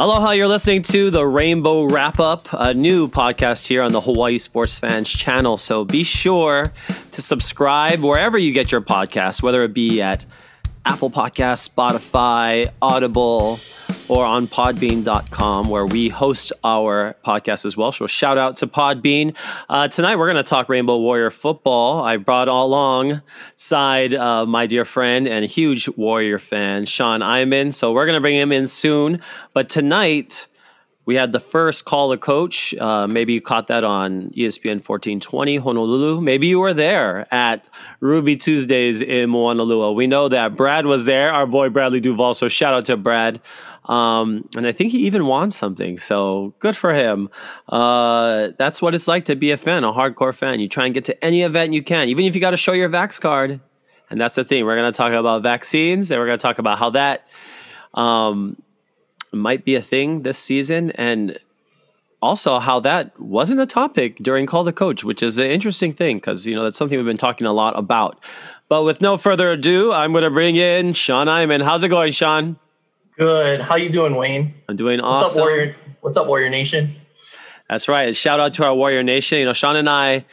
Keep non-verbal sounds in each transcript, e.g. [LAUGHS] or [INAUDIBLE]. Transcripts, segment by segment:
Aloha, you're listening to the Rainbow Wrap Up, a new podcast here on the Hawaii Sports Fans channel. So be sure to subscribe wherever you get your podcasts, whether it be at Apple Podcasts, Spotify, Audible, or on podbean.com where we host our podcast as well. So shout out to Podbean. Uh, tonight we're going to talk Rainbow Warrior football. I brought alongside uh, my dear friend and huge Warrior fan, Sean Eyman. So we're going to bring him in soon. But tonight, we had the first call the coach. Uh, maybe you caught that on ESPN 1420 Honolulu. Maybe you were there at Ruby Tuesdays in Moanalua. We know that Brad was there, our boy Bradley Duval. So shout out to Brad. Um, and I think he even won something. So good for him. Uh, that's what it's like to be a fan, a hardcore fan. You try and get to any event you can, even if you got to show your Vax card. And that's the thing. We're going to talk about vaccines and we're going to talk about how that. Um, might be a thing this season and also how that wasn't a topic during call the coach which is an interesting thing because you know that's something we've been talking a lot about but with no further ado i'm going to bring in sean eyman how's it going sean good how you doing wayne i'm doing awesome what's up warrior what's up warrior nation that's right shout out to our warrior nation you know sean and i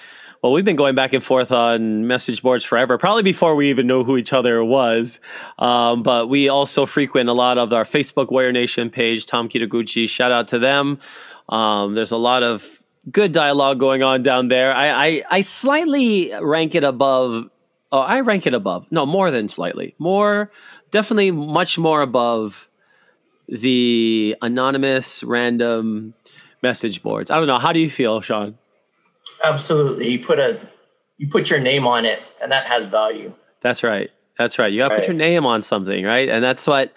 well, we've been going back and forth on message boards forever, probably before we even know who each other was. Um, but we also frequent a lot of our Facebook Warrior Nation page, Tom Kitaguchi. Shout out to them. Um, there's a lot of good dialogue going on down there. I, I, I slightly rank it above. Oh, I rank it above. No, more than slightly. More, definitely much more above the anonymous, random message boards. I don't know. How do you feel, Sean? Absolutely. You put a you put your name on it and that has value. That's right. That's right. You got to right. put your name on something, right? And that's what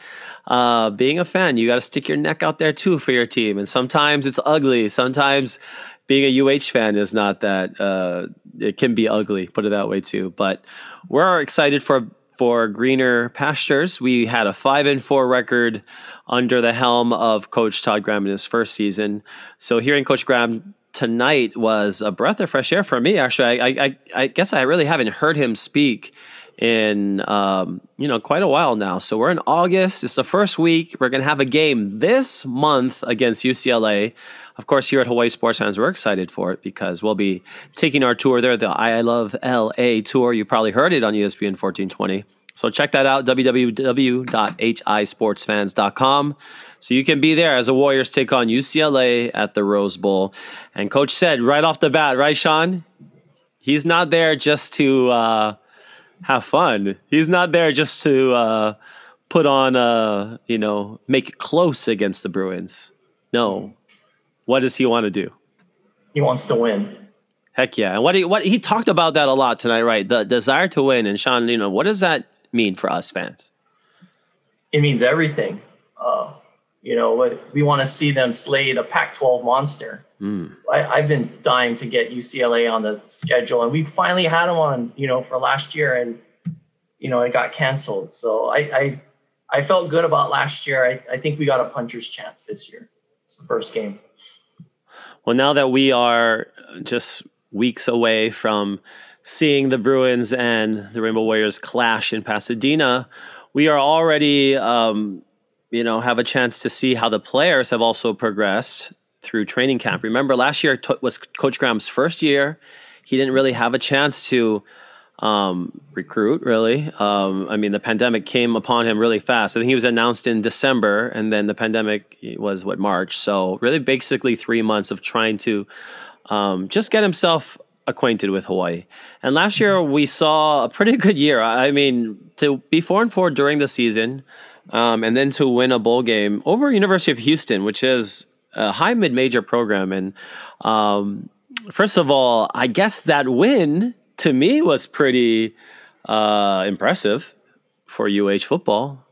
uh, being a fan, you got to stick your neck out there too for your team. And sometimes it's ugly. Sometimes being a UH fan is not that. Uh, it can be ugly, put it that way too. But we're excited for for greener pastures. We had a five and four record under the helm of Coach Todd Graham in his first season. So hearing Coach Graham tonight was a breath of fresh air for me. Actually, I, I, I guess I really haven't heard him speak in um, you know quite a while now. So we're in August. It's the first week. We're gonna have a game this month against UCLA. Of course, here at Hawaii Sports Fans, we're excited for it because we'll be taking our tour there, the I Love LA tour. You probably heard it on ESPN 1420. So check that out, www.hisportsfans.com. So you can be there as the Warriors take on UCLA at the Rose Bowl. And coach said right off the bat, right, Sean? He's not there just to uh, have fun. He's not there just to uh, put on, uh, you know, make it close against the Bruins. No. What does he want to do? He wants to win. Heck yeah! And what he what he talked about that a lot tonight, right? The desire to win. And Sean, you know, what does that mean for us fans? It means everything. Uh, you know, we want to see them slay the Pac-12 monster. Mm. I, have been dying to get UCLA on the schedule, and we finally had them on, you know, for last year, and you know, it got canceled. So I, I, I felt good about last year. I, I think we got a puncher's chance this year. It's the first game. Well, now that we are just weeks away from seeing the Bruins and the Rainbow Warriors clash in Pasadena, we are already um, you know, have a chance to see how the players have also progressed through training camp. Remember, last year was Coach Graham's first year. He didn't really have a chance to um, recruit, really. Um, I mean, the pandemic came upon him really fast. I think he was announced in December, and then the pandemic was what March. So, really, basically, three months of trying to um, just get himself acquainted with Hawaii. And last year, we saw a pretty good year. I mean, to be four and four during the season um, and then to win a bowl game over University of Houston, which is a high mid major program. And um, first of all, I guess that win to me was pretty uh, impressive for UH football,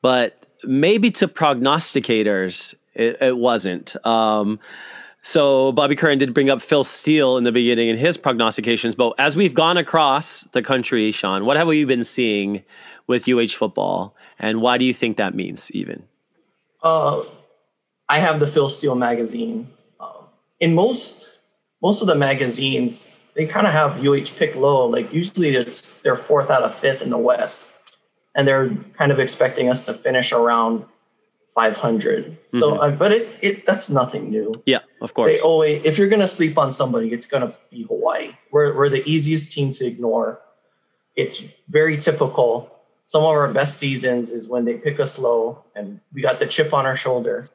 but maybe to prognosticators, it, it wasn't. Um, so Bobby Curran did bring up Phil Steele in the beginning in his prognostications, but as we've gone across the country, Sean, what have we been seeing with UH football? And why do you think that means, even? Uh, I have the Phil Steele magazine. Uh, in most most of the magazines, they kind of have UH pick low. Like usually, it's they're fourth out of fifth in the West, and they're kind of expecting us to finish around 500. So, Mhm. uh, but it, it that's nothing new. Yeah, of course. They always, if you're gonna sleep on somebody, it's gonna be Hawaii. We're we're the easiest team to ignore. It's very typical. Some of our best seasons is when they pick us low and we got the chip on our shoulder.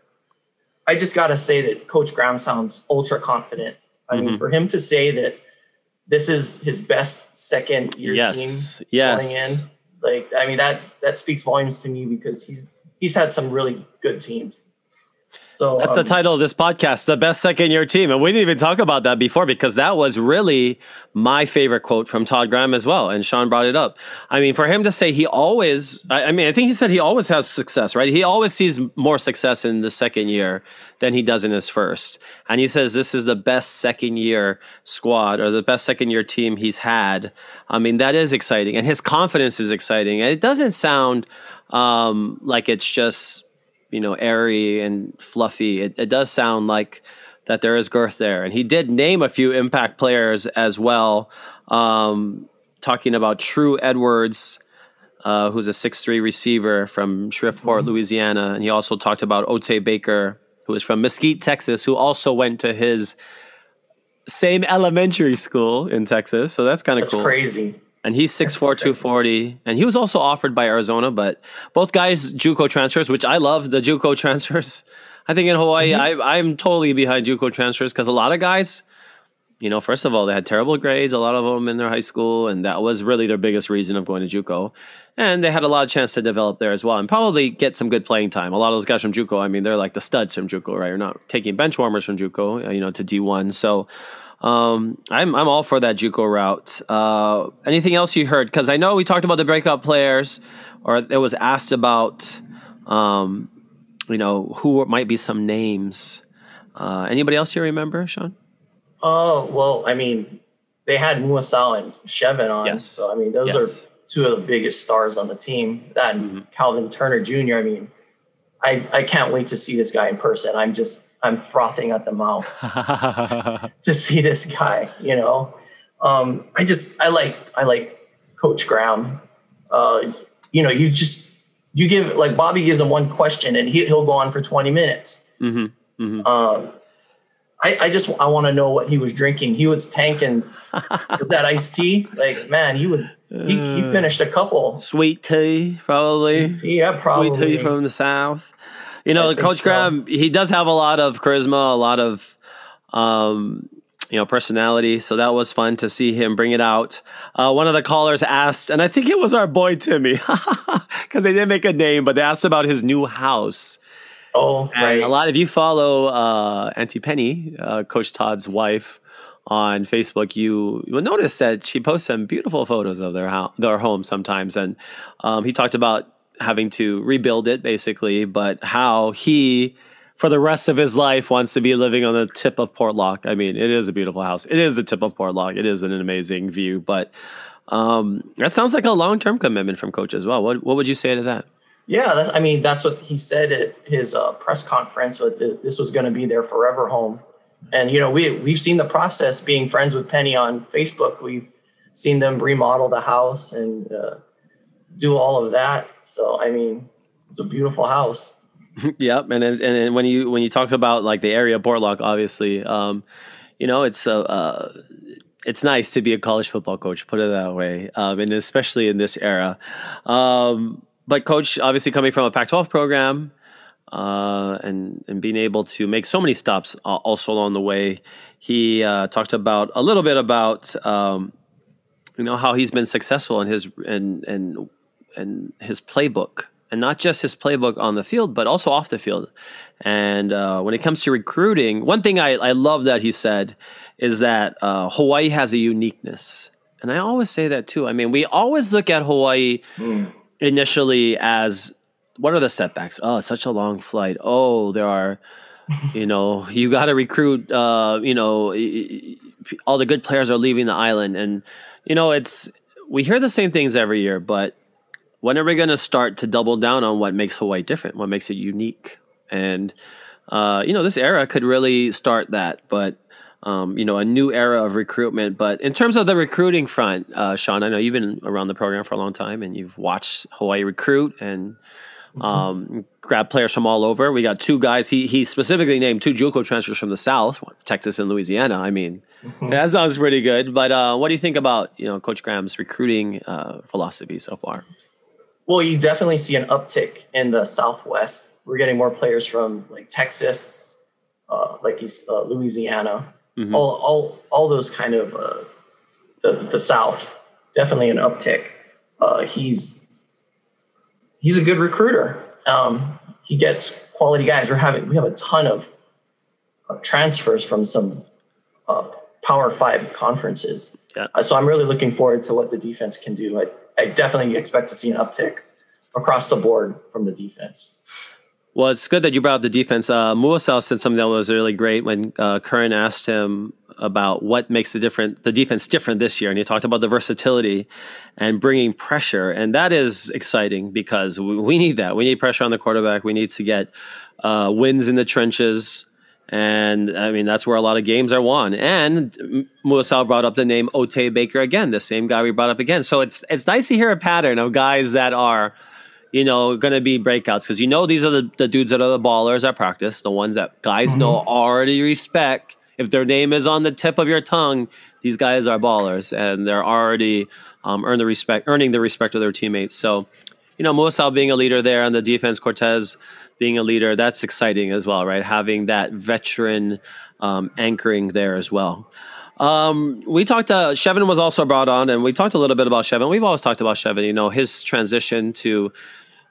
I just gotta say that Coach Graham sounds ultra confident. I mean, Mhm. for him to say that this is his best second year team yes, going yes. in, like I mean that that speaks volumes to me because he's he's had some really good teams. So That's the um, title of this podcast, the best second year team. And we didn't even talk about that before because that was really my favorite quote from Todd Graham as well. And Sean brought it up. I mean, for him to say he always, I, I mean, I think he said he always has success, right? He always sees more success in the second year than he does in his first. And he says this is the best second year squad or the best second year team he's had. I mean, that is exciting. And his confidence is exciting. And it doesn't sound um, like it's just you know, airy and fluffy. It, it does sound like that there is girth there. And he did name a few impact players as well, um, talking about Tru Edwards, uh, who's a six-three receiver from Shreveport, Louisiana. And he also talked about O'Tay Baker, who is from Mesquite, Texas, who also went to his same elementary school in Texas. So that's kind of cool crazy. And he's 6'4", 240, and he was also offered by Arizona, but both guys JUCO transfers, which I love the JUCO [LAUGHS] transfers. I think in Hawaii, Mm-hmm. I, I'm totally behind JUCO transfers because a lot of guys, you know, first of all, they had terrible grades, a lot of them in their high school, and that was really their biggest reason of going to JUCO. And they had a lot of chance to develop there as well, and probably get some good playing time. A lot of those guys from JUCO, I mean, they're like the studs from JUCO, right? You're not taking bench warmers from JUCO, you know, to D1. So um, I'm I'm all for that JUCO route. Uh, anything else you heard? Because I know we talked about the breakout players, or it was asked about, um, you know, who might be some names. Uh, anybody else you remember, Sean? Oh well, I mean, they had Muasau and Chevan on. Yes. So I mean, those Yes. are two of the biggest stars on the team. That and Mhm. Calvin Turner Jr. I mean, I I can't wait to see this guy in person. I'm just I'm frothing at the mouth [LAUGHS] to see this guy. You know, um, I just I like I like Coach Graham. Uh, you know, you just you give like Bobby gives him one question and he, he'll go on for 20 minutes. hmm hmm Um, I, I just I want to know what he was drinking. He was tanking. [LAUGHS] was that iced tea? Like man, he was he, he finished a couple. Sweet tea, probably. Yeah, probably. Sweet tea from the south. You know, Coach so. Graham, he does have a lot of charisma, a lot of um, you know personality. So that was fun to see him bring it out. Uh, one of the callers asked, and I think it was our boy Timmy, [LAUGHS] because they didn't make a name, but they asked about his new house. oh, And right. a lot of you follow uh, Auntie Penny, uh, Coach Todd's wife, on Facebook, you will notice that she posts some beautiful photos of their house, their home sometimes, and um, he talked about having to rebuild it basically, but how he. For the rest of his life, wants to be living on the tip of Portlock. I mean, it is a beautiful house. It is the tip of Portlock. It is an amazing view. But um, that sounds like a long term commitment from Coach as well. What What would you say to that? Yeah, that, I mean that's what he said at his uh, press conference. That th- this was going to be their forever home, and you know we we've seen the process. Being friends with Penny on Facebook, we've seen them remodel the house and uh, do all of that. So I mean, it's a beautiful house. [LAUGHS] Yep, and and and when you when you talk about like the area of Portlock, obviously, um, you know it's uh, uh, it's nice to be a college football coach. Put it that way, um, and especially in this era. Um, but coach, obviously coming from a Pac-12 program, uh, and and being able to make so many stops uh, also along the way, he uh, talked about a little bit about um, you know how he's been successful in his and and and his playbook and not just his playbook on the field, but also off the field. And uh, when it comes to recruiting, one thing I, I love that he said is that uh, Hawaii has a uniqueness. And I always say that too. I mean, we always look at Hawaii initially as what are the setbacks? Oh, such a long flight. Oh, there are, [LAUGHS] you know, you got to recruit, uh, you know, all the good players are leaving the island. And, you know, it's, we hear the same things every year, but when are we going to start to double down on what makes Hawaii different, what makes it unique? And uh, you know, this era could really start that, but um, you know, a new era of recruitment. But in terms of the recruiting front, uh, Sean, I know you've been around the program for a long time and you've watched Hawaii recruit, and Mm-hmm. Um, grab players from all over. We got two guys. He he specifically named two JUCO transfers from the South, Texas and Louisiana. I mean, mm-hmm. that sounds pretty good. But uh, what do you think about you know Coach Graham's recruiting uh, philosophy so far? Well, you definitely see an uptick in the Southwest. We're getting more players from like Texas, uh, like uh, Louisiana, mm-hmm. all all all those kind of uh, the the South. Definitely an uptick. Uh, he's he's a good recruiter. Um, he gets quality guys. We're having we have a ton of uh, transfers from some uh, Power Five conferences. Yeah. So I'm really looking forward to what the defense can do. I, I definitely expect to see an uptick across the board from the defense. Well, it's good that you brought up the defense. Uh, Muasau said something that was really great when uh, Curran asked him about what makes the different the defense different this year, and he talked about the versatility and bringing pressure, and that is exciting because we, we need that. We need pressure on the quarterback. We need to get uh, wins in the trenches. And I mean, that's where a lot of games are won. And Muasau brought up the name O'Tay Baker again, the same guy we brought up again. So it's it's nice to hear a pattern of guys that are, you know, going to be breakouts because you know these are the, the dudes that are the ballers at practice, the ones that guys mm-hmm. know already respect if their name is on the tip of your tongue, these guys are ballers and they're already um, earn the respect, earning the respect of their teammates. So, you know, Muasau being a leader there on the defense, Cortez being a leader, that's exciting as well, right? Having that veteran um, anchoring there as well. Um, we talked. Uh, Chevan was also brought on, and we talked a little bit about Chevan. We've always talked about Chevan. You know, his transition to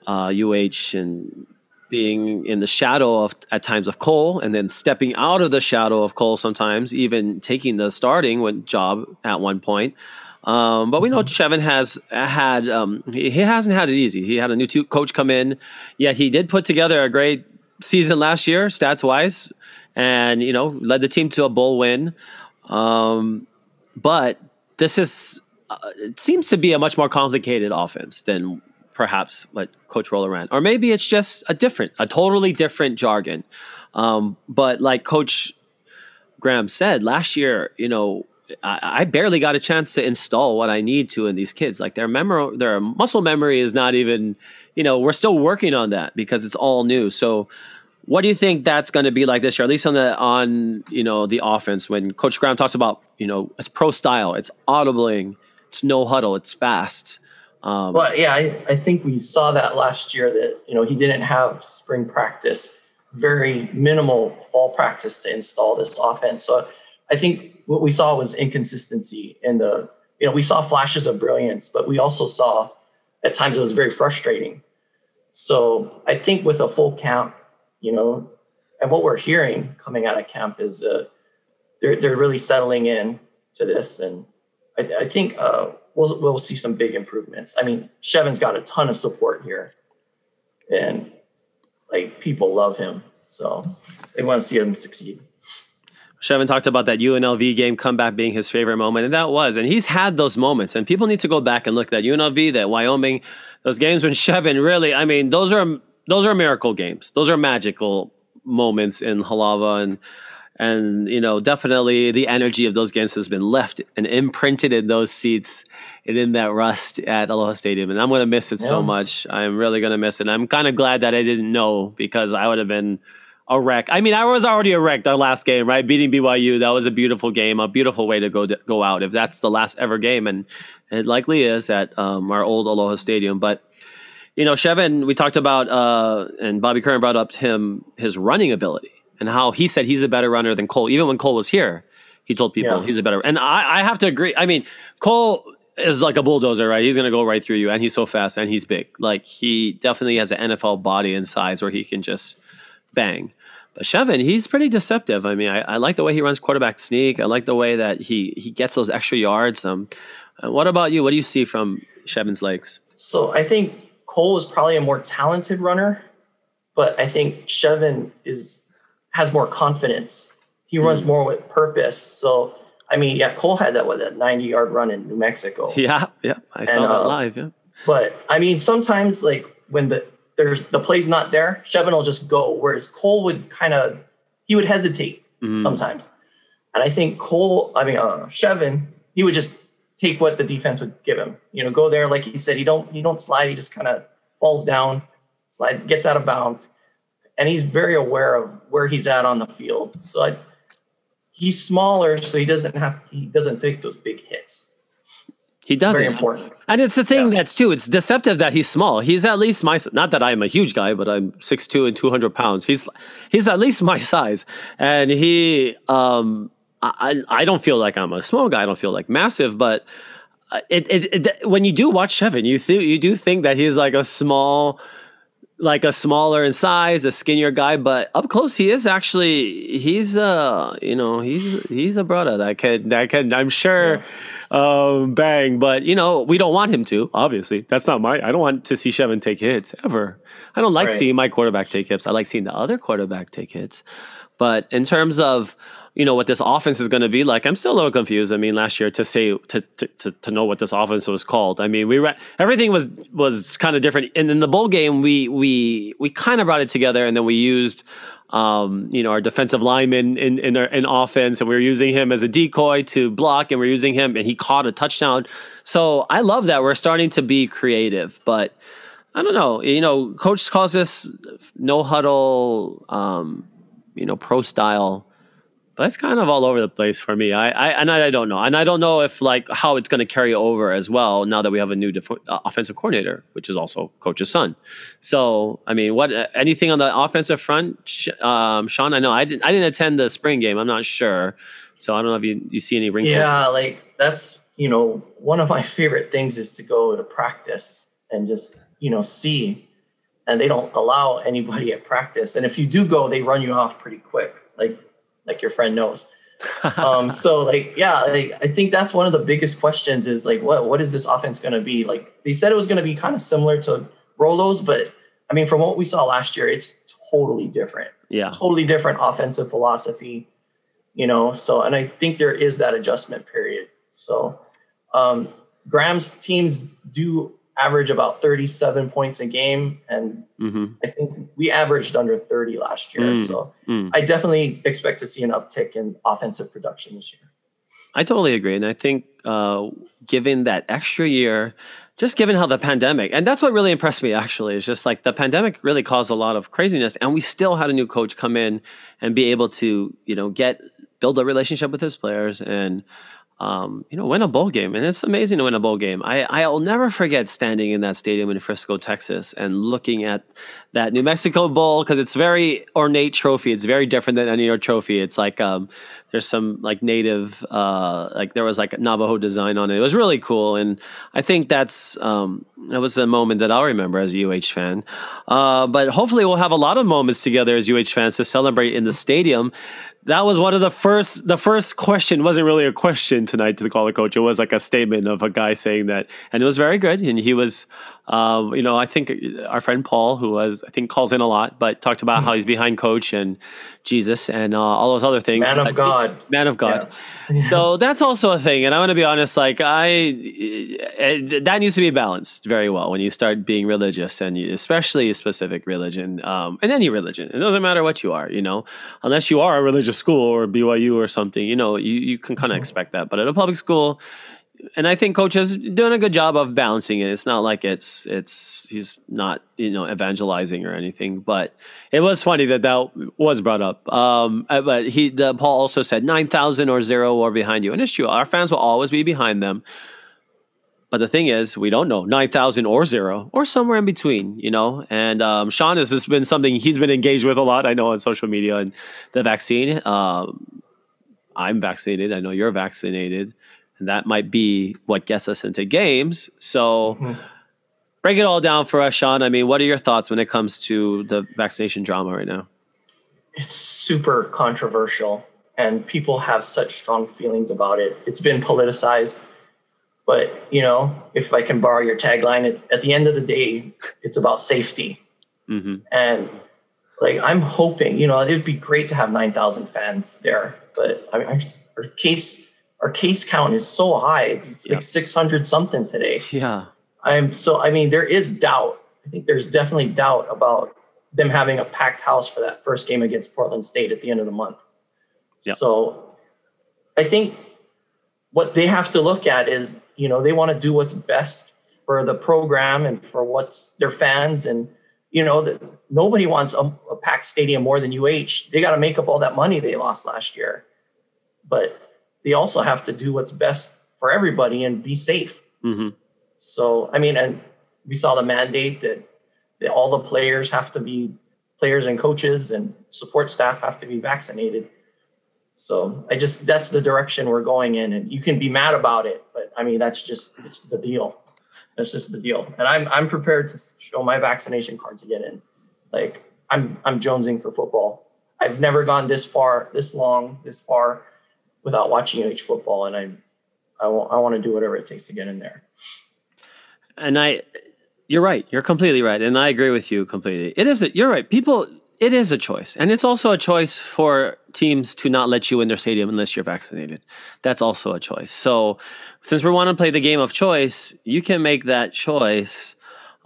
uh, UH and being in the shadow of at times of Cole, and then stepping out of the shadow of Cole sometimes, even taking the starting job at one point. Um, but we know Chevan has had um, he, he, hasn't had it easy. He had a new coach come in, yet he did put together a great season last year, stats wise, and you know led the team to a bowl win. Um, but this is uh, it seems to be a much more complicated offense than perhaps what Coach Rolo ran, or maybe it's just a different, a totally different jargon. Um, but like Coach Graham said last year, you know, I, barely got a chance to install what I need to in these kids. Like their memory, their muscle memory is not even, you know, we're still working on that because it's all new. So, what do you think that's going to be like this year? At least on the on you know the offense when Coach Graham talks about you know it's pro style, it's audibling, it's no huddle, it's fast. Um, well, yeah, I, I think we saw that last year that you know he didn't have spring practice, very minimal fall practice to install this offense. So I think what we saw was inconsistency in the you know we saw flashes of brilliance, but we also saw at times it was very frustrating. So I think with a full camp, you know, and what we're hearing coming out of camp is uh, they're they're really settling in to this, and I, I think uh, we'll we'll see some big improvements. I mean, Chevan's got a ton of support here, and like people love him, so they want to see him succeed. Chevan talked about that UNLV game comeback being his favorite moment, and that was. And he's had those moments, and people need to go back and look at that UNLV, that Wyoming, those games when [LAUGHS] Chevan really, I mean, those are those are miracle games. Those are magical moments in Halawa, and and you know definitely the energy of those games has been left and imprinted in those seats and in that rust at Aloha Stadium, and I'm going to miss it yeah. so much. I'm really going to miss it. And I'm kind of glad that I didn't know because I would have been a wreck. I mean, I was already a wreck the last game, right? Beating BYU, that was a beautiful game, a beautiful way to go go out. If that's the last ever game, and it likely is at um, our old Aloha Stadium, but you know, Chevan, we talked about, uh, and Bobby Curran brought up him his running ability and how he said he's a better runner than Cole. Even when Cole was here, he told people yeah. he's a better. And I, I have to agree. I mean, Cole is like a bulldozer, right? He's gonna go right through you, and he's so fast and he's big. Like he definitely has an NFL body and size where he can just bang. But Chevan, he's pretty deceptive. I mean, I, I, like the way he runs quarterback sneak. I like the way that he he gets those extra yards. Um, uh, what about you? What do you see from Chevan's legs? So I think Cole is probably a more talented runner, but I think Chevan is has more confidence. He mm. runs more with purpose. So I mean, yeah, Cole had that with that 90 yard run in New Mexico. [LAUGHS] Yeah, yeah, I saw and, that uh, live. Yeah, but I mean, sometimes like when the there's the play's not there, Chevan will just go. Whereas Cole would kind of he would hesitate mm. sometimes, and I think Cole, I mean, uh, Chevan, he would just take what the defense would give him. You know, go there like he said. He don't he don't slide. He just kind of falls down, slide gets out of bounds, and he's very aware of where he's at on the field. So I, he's smaller, so he doesn't have he doesn't take those big hits. He doesn't. Very important. And it's the thing Yeah. that's too. It's deceptive that he's small. He's at least my. Not that I'm a huge guy, but I'm 6'2 and 200 pounds. He's he's at least my size, and he. Um, I I don't feel like I'm a small guy. I don't feel like massive, but. uh, It, it, it when you do watch Chevan, you th- you do think that he's like a small, like a smaller in size, a skinnier guy, but up close he is actually he's uh you know he's he's a brother that can that can I'm sure um bang, but you know we don't want him to. Obviously, that's not my. I don't want to see Chevan take hits ever. I don't like Right. seeing my quarterback take hits. I like seeing the other quarterback take hits. But in terms of you know what this offense is going to be like, I'm still a little confused. I mean, last year to say to to, to, know what this offense was called. I mean, we re- everything was was kind of different. And in the bowl game, we we we kind of brought it together, and then we used. Um, you know, our defensive lineman in in, our, in offense, and we were using him as a decoy to block, and we are using him, and he caught a touchdown. So I love that we're starting to be creative, but I don't know. You know, coach calls this no huddle, um, you know, pro style, it's kind of all over the place for me. I, I and I, I don't know, and I don't know if like how it's going to carry over as well now that we have a new def- uh, offensive coordinator, which is also coach's son. So, I mean, what uh, anything on the offensive front, um, Sean? I know I didn't I didn't attend the spring game. I'm not sure, so I don't know if you you see any wrinkles. Yeah, like that's you know one of my [LAUGHS] favorite things is to go to practice and just you know see, and they don't allow anybody at practice. And if you do go, they run you off pretty quick, like like your friend knows. [LAUGHS] um, so like yeah, like I think that's one of the biggest questions is like what what is this offense going to be? Like they said it was going to be kind of similar to Rolo's, but I mean from what we saw last year, it's totally different yeah, totally different offensive philosophy, you know. So, and I think there is that adjustment period. So, um, Graham's teams do average about 37 points a game, and hmm I think we averaged under 30 last year. Mm, So, mm. I definitely expect to see an uptick in offensive production this year. I totally agree, and I think uh, given that extra year, just given how the pandemic, and that's what really impressed me actually, is just like the pandemic really caused a lot of craziness, and we still had a new coach come in and be able to, you know, get build a relationship with his players and. Um, you know, win a bowl game, and it's amazing to win a bowl game. I I'll never forget standing in that stadium in Frisco, Texas, and looking at that New Mexico Bowl because it's very ornate trophy. It's very different than any other trophy. It's like um, there's some like native, uh, like there was like a Navajo design on it. It was really cool, and I think that's um, that was the moment that I'll remember as a UH fan. Uh, but hopefully, we'll have a lot of moments together as UH fans to celebrate in the stadium. That was one of the first. The first question wasn't really a question tonight to the caller coach. It was like a statement of a guy saying that, and it was very good. And he was, um, you know, I think our friend Paul, who was I think calls in a lot, but talked about how he's behind coach and Jesus and uh, all those other things. Man of But- God. man of God. So that's also a thing, and I want to be honest. Like I, eh, that needs to be balanced very well when you start being religious, and you, especially a specific religion, um, and any religion. It doesn't matter what you are, you know, unless you are a religious school or BYU or something. You know, you you can kind of expect that. But at a public school, and I think coach is doing a good job of balancing it. It's not like it's it's he's not you know evangelizing or anything, but it was funny that that was brought up. Um, uh, but he the Paul also said nine thousand or zero or behind you, and it's true. Our fans will always be behind them. But the thing is, we don't know nine thousand or zero or somewhere in between, you know. And um, Sean has this been something he's been engaged with a lot. I know on social media and the vaccine. Um, I'm vaccinated. I know you're vaccinated, and that might be what gets us into games. So, Mhm. break it all down for us, Sean. I mean, what are your thoughts when it comes to the vaccination drama right now? It's super controversial, and people have such strong feelings about it. It's been politicized. But, you know, if I can borrow your tagline, at, at the end of the day, it's about safety. hmm And like I'm hoping, you know, it'd be great to have nine thousand fans there, but I mean, our, our case our case count is so high; it's Yeah. like six hundred something today. Yeah. I'm so I mean, there is doubt. I think there's definitely doubt about them having a packed house for that first game against Portland State at the end of the month. Yep. So I think what they have to look at is, you know, they want to do what's best for the program and for what's their fans and you know, that nobody wants a, a packed stadium more than UH. They got to make up all that money they lost last year, but they also have to do what's best for everybody and be safe. Mm-hmm. So, I mean, and we saw the mandate that, that all the players have to be players and coaches and support staff have to be vaccinated. So I just that's the direction we're going in, and you can be mad about it, but I mean that's just it's the deal. That's just the deal, and I'm I'm prepared to show my vaccination card to get in. Like I'm I'm jonesing for football. I've never gone this far, this long, this far, without watching UH football, and I I want I want to do whatever it takes to get in there. And I, you're right. You're completely right, and I agree with you completely. It is. A, you're right. People. It is a choice, and it's also a choice for teams to not let you in their stadium unless you're vaccinated. That's also a choice. So, since we want to play the game of choice, you can make that choice.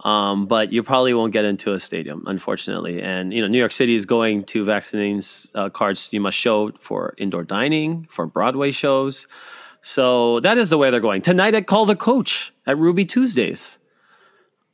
Um, but you probably won't get into a stadium, unfortunately. And you know, New York City is going to vaccinating uh, cards you must show for indoor dining, for Broadway shows. So that is the way they're going. Tonight at Call the Coach at Ruby Tuesdays.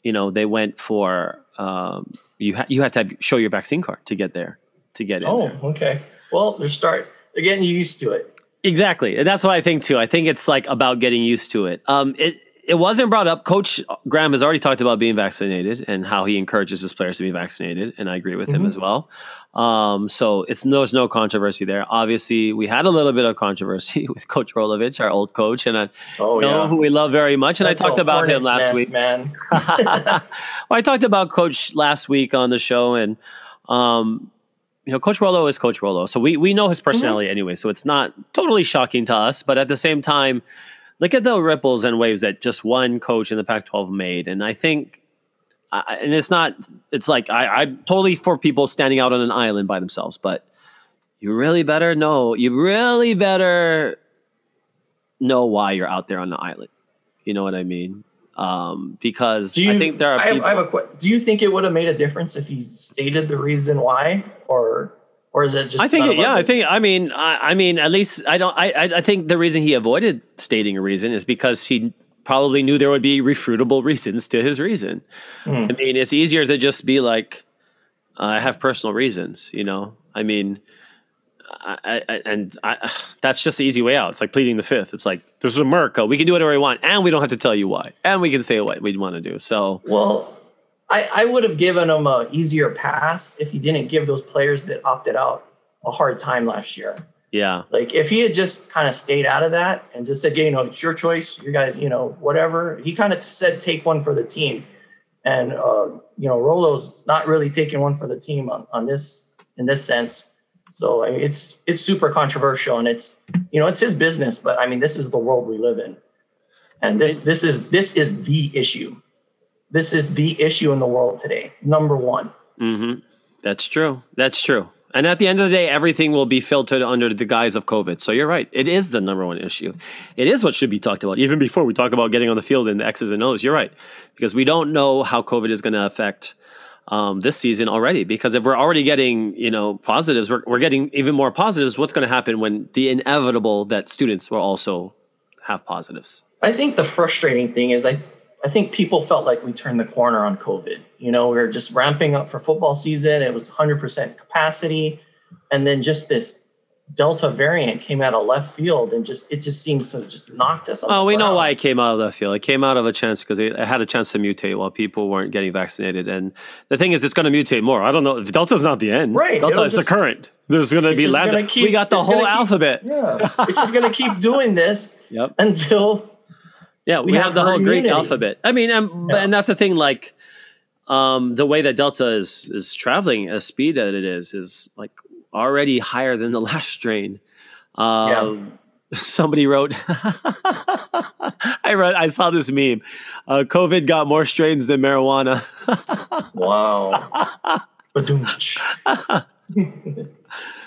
You know, they went for um, you. Ha- you had to have, show your vaccine card to get there to get in. Oh, there. okay. Well, they're start. They're getting used to it. Exactly, and that's what I think too. I think it's like about getting used to it. Um, it it wasn't brought up. Coach Graham has already talked about being vaccinated and how he encourages his players to be vaccinated, and I agree with mm-hmm. him as well. Um, so it's there's no controversy there. Obviously, we had a little bit of controversy [LAUGHS] with Coach Rolovich, our old coach, and I oh, know yeah. who we love very much. And That's I talked about him last nest, week, man. [LAUGHS] [LAUGHS] well, I talked about Coach last week on the show, and um, you know, Coach Rolo is Coach Rolo, so we we know his personality mm-hmm. anyway. So it's not totally shocking to us, but at the same time look at the ripples and waves that just one coach in the Pac-12 made, and I think, I, and it's not, it's like I, I'm totally for people standing out on an island by themselves, but you really better know, you really better know why you're out there on the island. You know what I mean? Um, because you, I think there are. I have, I have a. Do you think it would have made a difference if he stated the reason why, or or is it just? I think it, yeah. I think I mean I, I, mean at least I don't I I think the reason he avoided stating a reason is because he probably knew there would be refutable [LAUGHS] reasons to his reason. Mm. I mean, it's easier to just be like, I have personal reasons. You know, I mean. I, I, and I, [SIGHS] that's just the easy way out. It's like pleading the fifth. It's like this is America. We can do whatever we want, and we don't have to tell you why, and we can say what we want to do. So, well, I, I would have given him a easier pass if he didn't give those players that opted out a hard time last year. Yeah. Like if he had just kind of stayed out of that and just said, yeah, you know, it's your choice. You guys, you know, whatever. He kind of said, take one for the team. And, uh, you know, Rolo's not really taking one for the team on, on this, in this sense. So I mean, it's, it's super controversial and it's, you know, it's his business, but I mean, this is the world we live in. And this, this is, this is the issue this is the issue in the world today, number one. Mm-hmm. That's true. That's true. And at the end of the day, everything will be filtered under the guise of COVID. So you're right. It is the number one issue. It is what should be talked about, even before we talk about getting on the field and the X's and O's. You're right. Because we don't know how COVID is going to affect um, this season already. Because if we're already getting, you know, positives, we're, we're getting even more positives. What's going to happen when the inevitable that students will also have positives? I think the frustrating thing is I I think people felt like we turned the corner on COVID. You know, we were just ramping up for football season. It was 100% capacity. And then just this Delta variant came out of left field and just, it just seems to just knocked us. Oh, we know why it came out of left field. It came out of a chance because it, had a chance to mutate while people weren't getting vaccinated. And the thing is, it's going to mutate more. I don't know. Delta's not the end. Right. Delta is just, the current. There's going to be lambda. Keep, we got the whole alphabet. Yeah. it's just going to keep [LAUGHS] doing this yep. until yeah, we, we have, have, the whole. Greek alphabet. I mean, um, yeah. and that's the thing. Like, um, the way that Delta is is traveling at speed that it is is like already higher than the [LAUGHS] last strain. Um, yeah. [LAUGHS] Somebody wrote, [LAUGHS] I read, I saw this meme. Uh, COVID got more strains than marijuana. wow.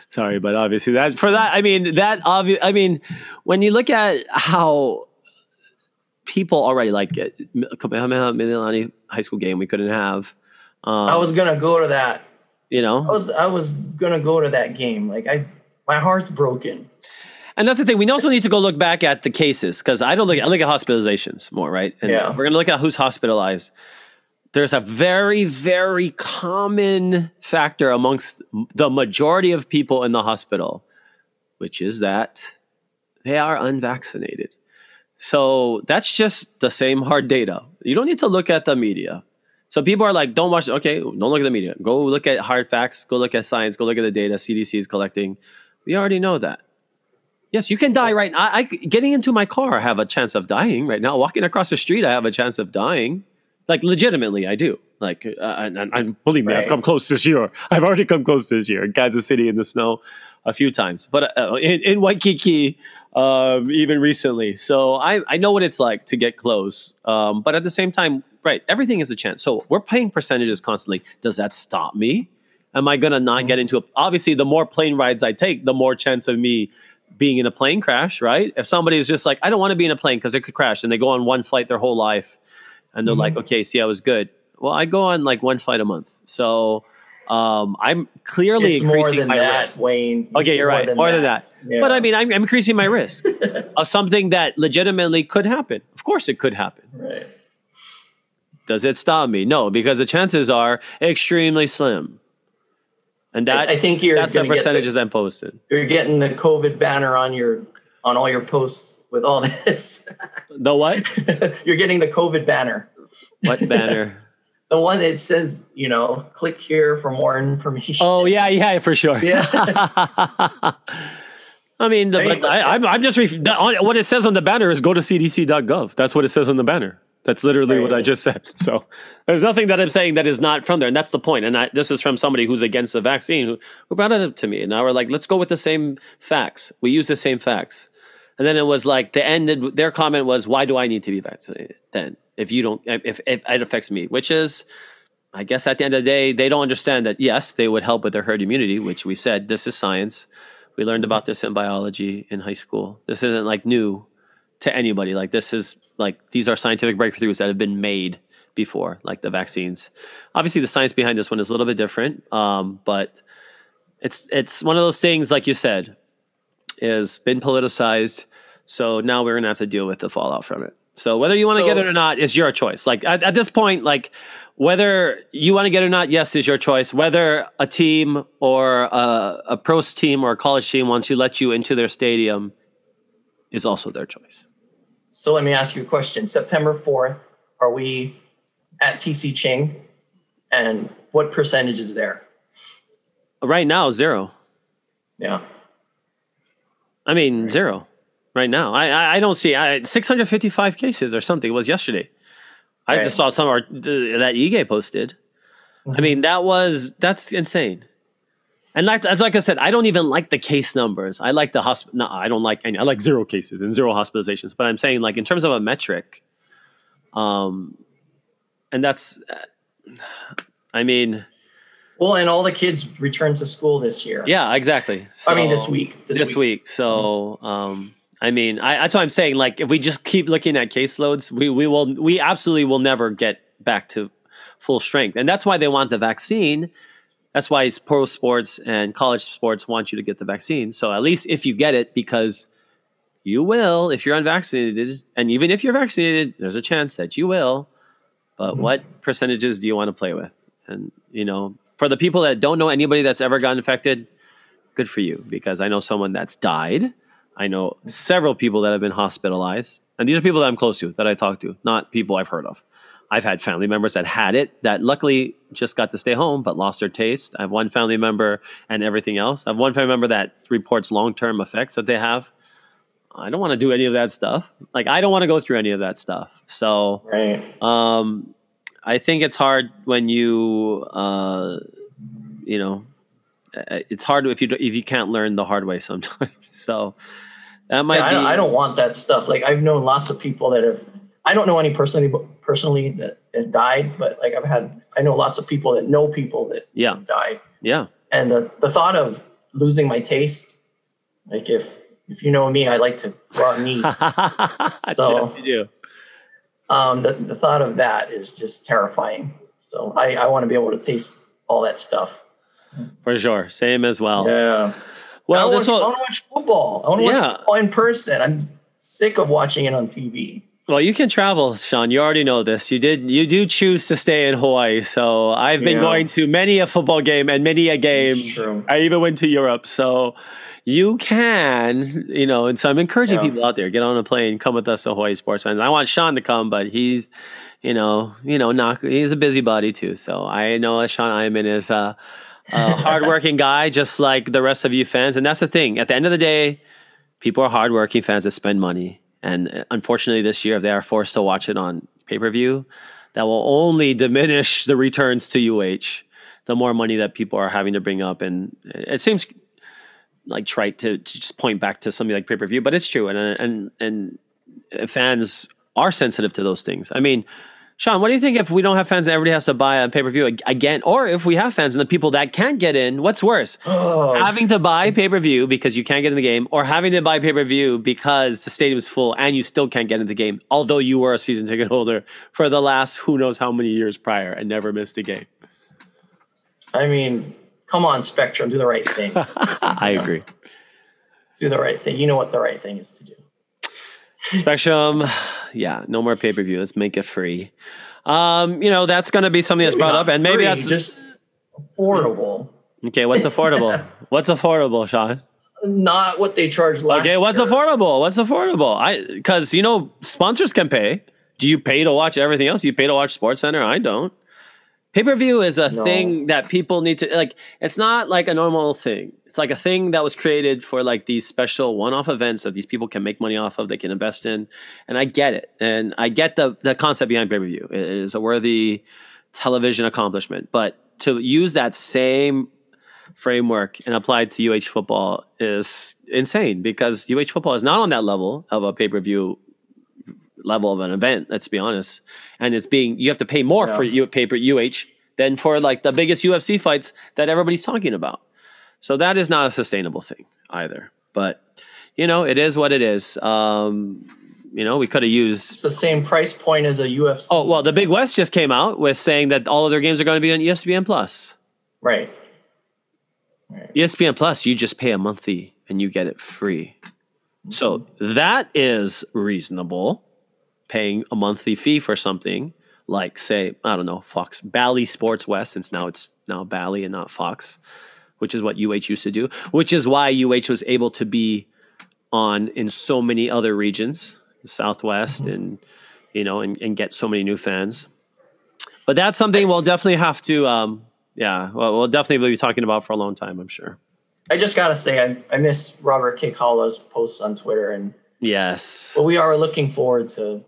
Sorry, but obviously that for that, I mean that obvious. I mean, when you look at how people already like it. Mililani high school game we couldn't have. Um, I was gonna go to that. You know, I was I was gonna go to that game. Like I, my heart's broken. And that's the thing. We also need to go look back at the cases because I don't look. I look at hospitalizations more, right? And yeah. we're gonna look at who's hospitalized. there's a very, very common factor amongst the majority of people in the hospital, which is that they are unvaccinated. So that's just the same hard data. You don't need to look at the media. So people are like, don't watch, okay, don't look at the media. Go look at hard facts, go look at science, go look at the data CDC is collecting. We already know that. Yes, you can die right now. I, I, getting into my car, I have a chance of dying right now. Walking across the street, I have a chance of dying. Like legitimately, I do. Like, uh, and, and, and believe me, right. I've come close this year. [LAUGHS] I've already come close this year in Kansas City in the snow a few times, but uh, in, in Waikiki, um, even recently. So I, I know what it's like to get close. Um, but at the same time, right, everything is a chance. So we're paying percentages constantly. Does that stop me? Am I gonna not mm-hmm. get into it? Obviously, the more plane rides I take, the more chance of me being in a plane crash, right? If somebody is just like, I don't want to be in a plane because it could crash, and they go on one flight their whole life, and they're mm-hmm. like, okay, see, I was good. Well, I go on like one flight a month, so um, I'm clearly it's increasing my that, risk. Wayne. Okay, you're right. Than more that. than that. Yeah. But I mean, I'm, I'm increasing my risk [LAUGHS] of something that legitimately could happen. Of course, it could happen. Right. Does it stop me? No, because the chances are extremely slim. And that I, I think you're that's the percentages I'm posted. You're getting the COVID banner on your on all your posts with all this. [LAUGHS] The what? you're getting the COVID banner. What banner? [LAUGHS] the one that says, you know, click here for more information. Oh yeah, yeah, for sure. Yeah. [LAUGHS] I mean, the, I mean I, am I'm just ref- what it says on the banner is go to cdc.gov. That's what it says on the banner. That's literally right. what I just said. So there's nothing that I'm saying that is not from there, and that's the point. And I, this is from somebody who's against the vaccine who, who brought it up to me, and now we're like, let's go with the same facts. We use the same facts, and then it was like the ended. Their comment was, "Why do I need to be vaccinated then? If you don't, if, if it affects me, which is." I guess at the end of the day, they don't understand that yes, they would help with their herd immunity, which we said this is science. We learned about this in biology in high school. This isn't like new to anybody. Like this is like these are scientific breakthroughs that have been made before, like the vaccines. Obviously, the science behind this one is a little bit different, um, but it's it's one of those things, like you said, is been politicized. So now we're gonna have to deal with the fallout from it. So whether you want to so, get it or not is your choice. Like at, at this point, like whether you want to get it or not, yes, is your choice. Whether a team or a, a pros team or a college team wants to let you into their stadium is also their choice. So let me ask you a question. September 4th, are we at TC Ching? And what percentage is there? Right now, zero. Yeah. I mean, zero right now. I I, don't see I, 655 cases or something. Was yesterday. I just saw some that Ige posted. Mm-hmm. I mean, that was that's insane. And like, like I said, I don't even like the case numbers. I like the hospital. No, I don't like any. I like zero cases and zero hospitalizations. But I'm saying, like, in terms of a metric, um, and that's, uh, I mean, well, and all the kids return to school this year. Yeah, exactly. So, I mean, this week. This, this week. week. So, um, I mean, I, that's what I'm saying. Like, if we just keep looking at caseloads, we we will we absolutely will never get back to full strength, and that's why they want the vaccine that's why pro sports and college sports want you to get the vaccine. So at least if you get it, because you will if you're unvaccinated, and even if you're vaccinated, there's a chance that you will. But mm-hmm. what percentages do you want to play with? And you know, for the people that don't know anybody that's ever gotten infected, good for you because I know someone that's died. I know several people that have been hospitalized, and these are people that I'm close to that I talk to, not people I've heard of. I've had family members that had it that luckily just got to stay home but lost their taste. I have one family member and everything else. I have one family member that reports long term effects that they have. I don't want to do any of that stuff. Like I don't want to go through any of that stuff. So right. um, I think it's hard when you uh, you know uh, it's hard if you if you can't learn the hard way [LAUGHS] sometimes. So that might yeah, be. I don't, I don't want that stuff. Like I've known lots of people that have I don't know any personally personally that, that died, but like I've had I know lots of people that know people that yeah died. Yeah. And the, the thought of losing my taste, like if if you know me, I like to raw meat. [LAUGHS] so yes, you do. Um, the, the thought of that is just terrifying. So I, I want to be able to taste all that stuff. For sure. Same as well. Yeah. Well, I this watch, will, I want to watch football. I want to watch football in person. I'm sick of watching it on TV. Well, you can travel, Sean. You already know this. You did. You do choose to stay in Hawaii. So I've been Yeah. going to many a football game and many a game. I even went to Europe. So you can, you know. And so I'm encouraging Yeah. people out there: get on a plane, come with us to Hawaii Sports Fans. I want Sean to come, but he's, you know, you know, not. He's a busybody too. So I know that Sean Eyman is a, uh, a hardworking guy, just like the rest of you fans. And that's the thing. At the end of the day, people are hardworking fans that spend money. And uh, unfortunately, this year, if they are forced to watch it on pay per view, that will only diminish the returns to UH. The more money that people are having to bring up, and it seems like trite to, to just point back to something like pay per view, but it's true, and and and fans are sensitive to those things. I mean, Sean, what do you think if we don't have fans and everybody has to buy a pay per view again, or if we have fans and the people that can't get in, what's worse? Oh, having to buy pay per view because you can't get in the game, or having to buy pay per view because the stadium's full and you still can't get in the game, although you were a season ticket holder for the last who knows how many years prior and never missed a game. I mean, come on, Spectrum, do the right thing. [LAUGHS] I agree. do the right thing. You know what the right thing is to do. Spectrum, yeah, no more pay per view. Let's make it free. Um, you know, that's going to be something that's Maybe brought up, and maybe free, that's just affordable. okay. What's affordable? [LAUGHS] what's affordable, Sean? Not what they charge last Okay, what's year. affordable? What's affordable? I because you know sponsors can pay. Do you pay to watch everything else? You pay to watch Sports Center? I don't. Pay per view is a No. thing that people need to like. It's not like a normal thing. It's like a thing that was created for like these special one off events that these people can make money off of. They can invest in, and I get it, and I get the the concept behind pay per view. It is a worthy television accomplishment, but to use that same framework and applied to UH football is insane because UH football is not on that level of a pay per view level of an event. Let's be honest, and it's being you have to pay more for you U pay per UH than for like the biggest UFC fights that everybody's talking about. So that is not a sustainable thing either. But you know, it is what it is. Um, you know, we could have used. It's the same price point as a UFC. Oh well, the Big West just came out with saying that all of their games are going to be on ESPN Plus. right. ESPN Plus, you just pay a monthly and you get it free. So that is reasonable. Paying a monthly fee for something like, say, I don't know, Fox Bally Sports West, since now it's now Bally and not Fox, which is what UH used to do, which is why UH was able to be on in so many other regions, the Southwest, and you know, and, and get so many new fans. But that's something we'll definitely have to, um, yeah, well, we'll definitely be talking about for a long time, I'm sure. I just gotta say, I, I miss Robert Kekaula's posts on Twitter, and Yes. but we are looking forward to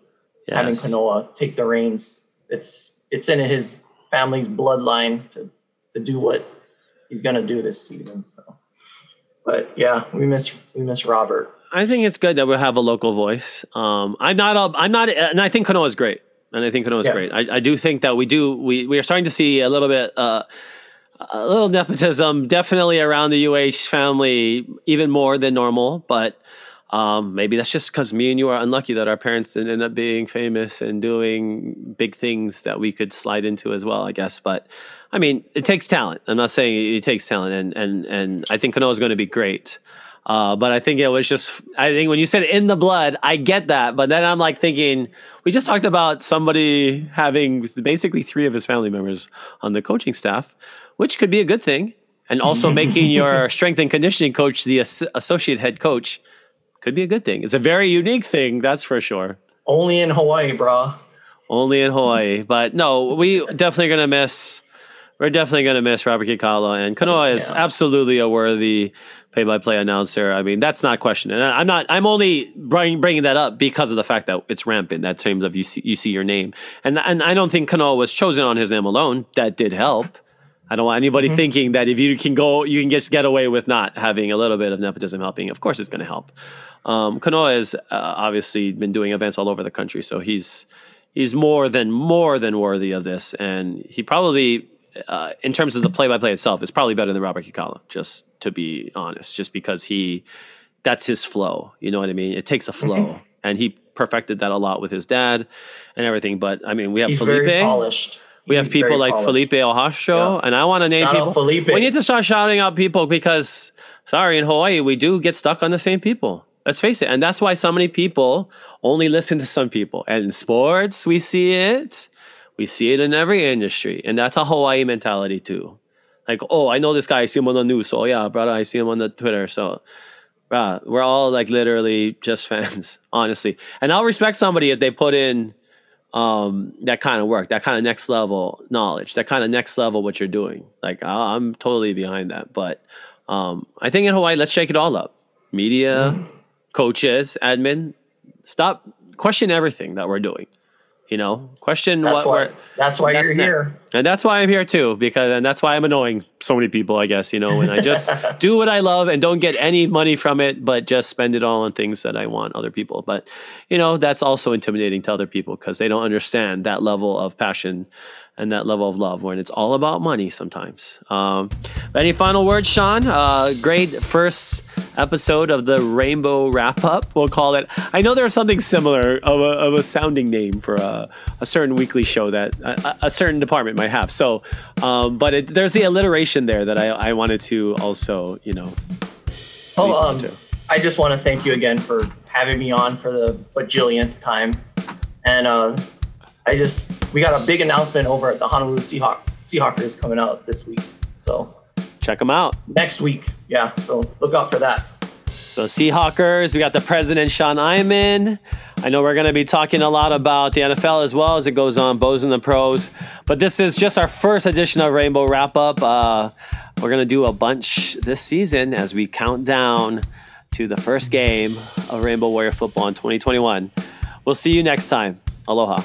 having yes. Kanoa take the reins. It's it's in his family's bloodline to to do what he's gonna do this season. So, but yeah, we miss we miss Robert. I think it's good that we have a local voice. Um, I'm not. A, I'm not. And I think Kanoa is great. And I think Kanoa is Yeah. great. I, I do think that we do. We we are starting to see a little bit. Uh, a little nepotism, definitely around the UH family, even more than normal. But um, maybe that's just because me and you are unlucky that our parents didn't end up being famous and doing big things that we could slide into as well. I guess, but I mean, it takes talent. I'm not saying it takes talent, and and and I think Kanoa is going to be great. Uh, but I think it was just, I think when you said in the blood, I get that. But then I'm like thinking, we just talked about somebody having basically three of his family members on the coaching staff, which could be a good thing. And also [LAUGHS] making your strength and conditioning coach the as- associate head coach could be a good thing. It's a very unique thing, that's for sure. Only in Hawaii, brah. Only in Hawaii. But no, we definitely to miss. We're definitely to miss Robert Kekaula, and Kanoa is yeah. absolutely a worthy play-by-play announcer. I mean, that's not question. And I- I'm not. I'm only bring, bringing that up because of the fact that it's rampant. That terms of you see, you see your name, and and I don't think Kanoa was chosen on his name alone. That did help. I don't want anybody mm-hmm. thinking that if you can go, you can just get away with not having a little bit of nepotism helping. Of course, it's going to help. Um, Kanoa has uh, obviously been doing events all over the country, so he's he's more than more than worthy of this, and he probably, uh, in terms of the play-by-play itself, is probably better than Robert Kekaula. Just to be honest, just because he, that's his flow. You know what I mean? It takes a flow, and he perfected that a lot with his dad and everything. But I mean, we have He's Felipe. We have He's people like polished. Felipe Ojastro, Yeah. and I want to name Shout out people. Felipe. We need to start shouting out people because, sorry, in Hawaii we do get stuck on the same people. Let's face it. And that's why so many people only listen to some people. And in sports, we see it. We see it in every industry. And that's a Hawaii mentality too. Like, oh, I know this guy. I see him on the news. So, yeah, brother, I see him on the Twitter. So, bruh, we're all like literally just [LAUGHS] fans, honestly. And I'll respect somebody if they put in um, that kind of work, that kind of next level knowledge, that kind of next level what you're doing. Like, I- I'm totally behind that. But um, I think in Hawaii, let's shake it all up. Media, Mm-hmm. Coaches, admin, stop question everything that we're doing. You know, question That's what why. we're That's why that's you're here. And that's why I'm here too, because and that's why I'm annoying so many people, I guess, you know, and I just [LAUGHS] do what I love and don't get any money from it, but just spend it all on things that I want other people. But, you know, that's also intimidating to other people because they don't understand that level of passion and that level of love when it's all about money sometimes. Um, any final words, Sean? Uh, great first episode of the Rainbow Wrap Up. We'll call it. I know there's something similar of a, of a sounding name for a, a certain weekly show that a, a certain department might have. So, um, but it, there's the alliteration there that I, I wanted to also, you know, Oh, um. I just want to thank you again for having me on for the bajillionth time. And uh, I just, we got a big announcement over at the Honolulu Seahawk, Seahawkers coming out this week. So check them out. next week, yeah. So look out for that. So Seahawkers, we got the president Sean Eyman. I know we're going to be talking a lot about the NFL as well as it goes on, Bows and the Pros. But this is just our first edition of Rainbow Wrap Up. Uh, we're going to do a bunch this season as we count down to the first game of Rainbow Warrior Football in 2021. We'll see you next time. Aloha.